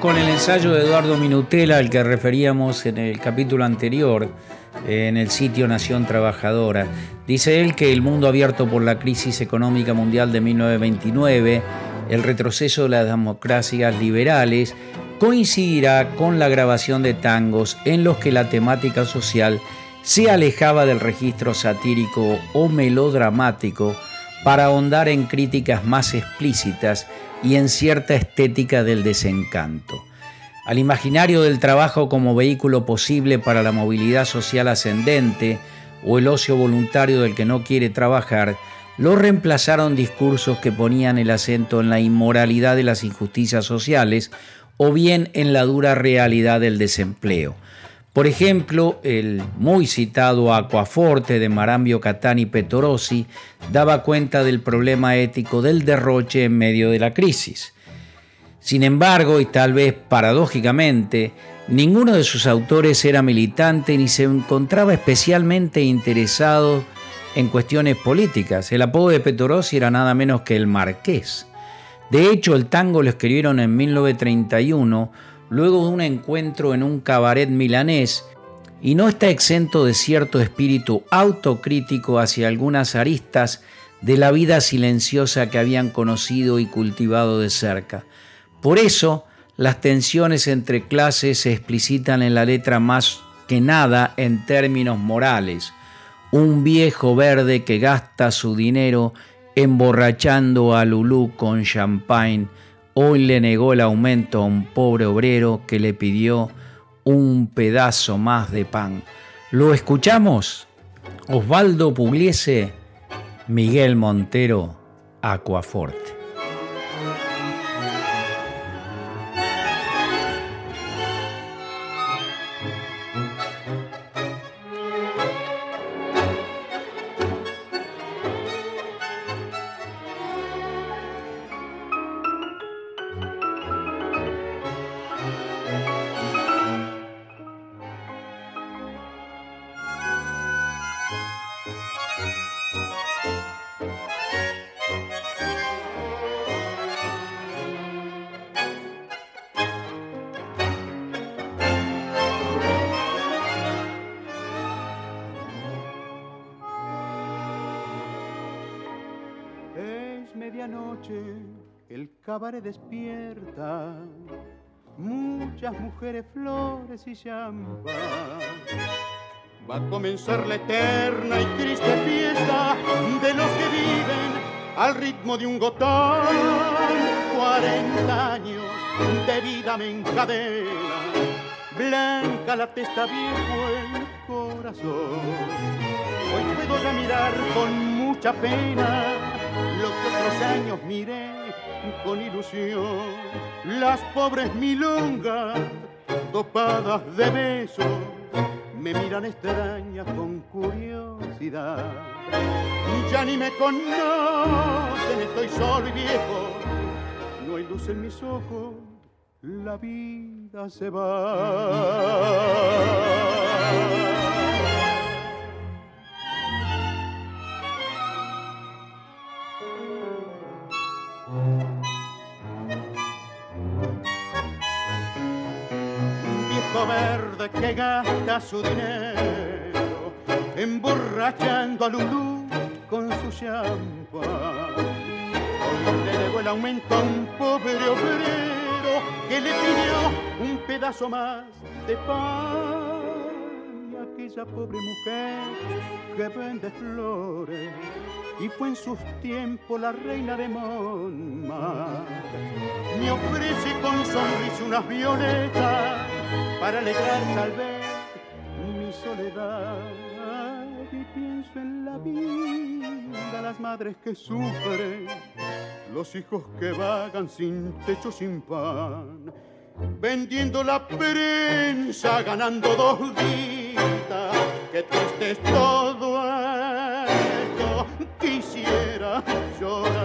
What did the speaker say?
con el ensayo de Eduardo Minutela, al que referíamos en el capítulo anterior, en el sitio Nación Trabajadora. Dice él que el mundo abierto por la crisis económica mundial de 1929, el retroceso de las democracias liberales, coincidirá con la grabación de tangos en los que la temática social se alejaba del registro satírico o melodramático para ahondar en críticas más explícitas y en cierta estética del desencanto. Al imaginario del trabajo como vehículo posible para la movilidad social ascendente o el ocio voluntario del que no quiere trabajar, lo reemplazaron discursos que ponían el acento en la inmoralidad de las injusticias sociales o bien en la dura realidad del desempleo. Por ejemplo, el muy citado Aquaforte de Marambio Catani Petorosi daba cuenta del problema ético del derroche en medio de la crisis. Sin embargo, y tal vez paradójicamente, ninguno de sus autores era militante ni se encontraba especialmente interesado en cuestiones políticas. El apodo de Petorosi era nada menos que el Marqués. De hecho, el tango lo escribieron en 1931 luego de un encuentro en un cabaret milanés y no está exento de cierto espíritu autocrítico hacia algunas aristas de la vida silenciosa que habían conocido y cultivado de cerca. Por eso, las tensiones entre clases se explicitan en la letra más que nada en términos morales. Un viejo verde que gasta su dinero emborrachando a Lulú con champagne Hoy le negó el aumento a un pobre obrero que le pidió un pedazo más de pan. ¿Lo escuchamos? Osvaldo Pugliese, Miguel Montero, Acuaforte. Cabaret despierta, muchas mujeres, flores y champán. Va a comenzar la eterna y triste fiesta de los que viven al ritmo de un gotán. 40 años de vida me encadena, blanca la testa, viejo el corazón. Hoy puedo ya mirar con mucha pena lo que otros años miré con ilusión las pobres milongas dopadas de besos me miran extrañas con curiosidad. Ya ni me conocen, estoy solo y viejo, no hay luz en mis ojos, la vida se va. Verde que gasta su dinero, emborrachando a Lulú con su champán. Le debo el aumento a un pobre obrero que le pidió un pedazo más de pan. Y aquella pobre mujer que vende flores y fue en sus tiempos la reina de Monmar. Me ofrece con sonrisa unas violetas para alegrar tal vez mi soledad. Y pienso en la vida, las madres que sufren, los hijos que vagan sin techo, sin pan, vendiendo la prensa, ganando dos vidas. Que triste es todo esto, quisiera llorar.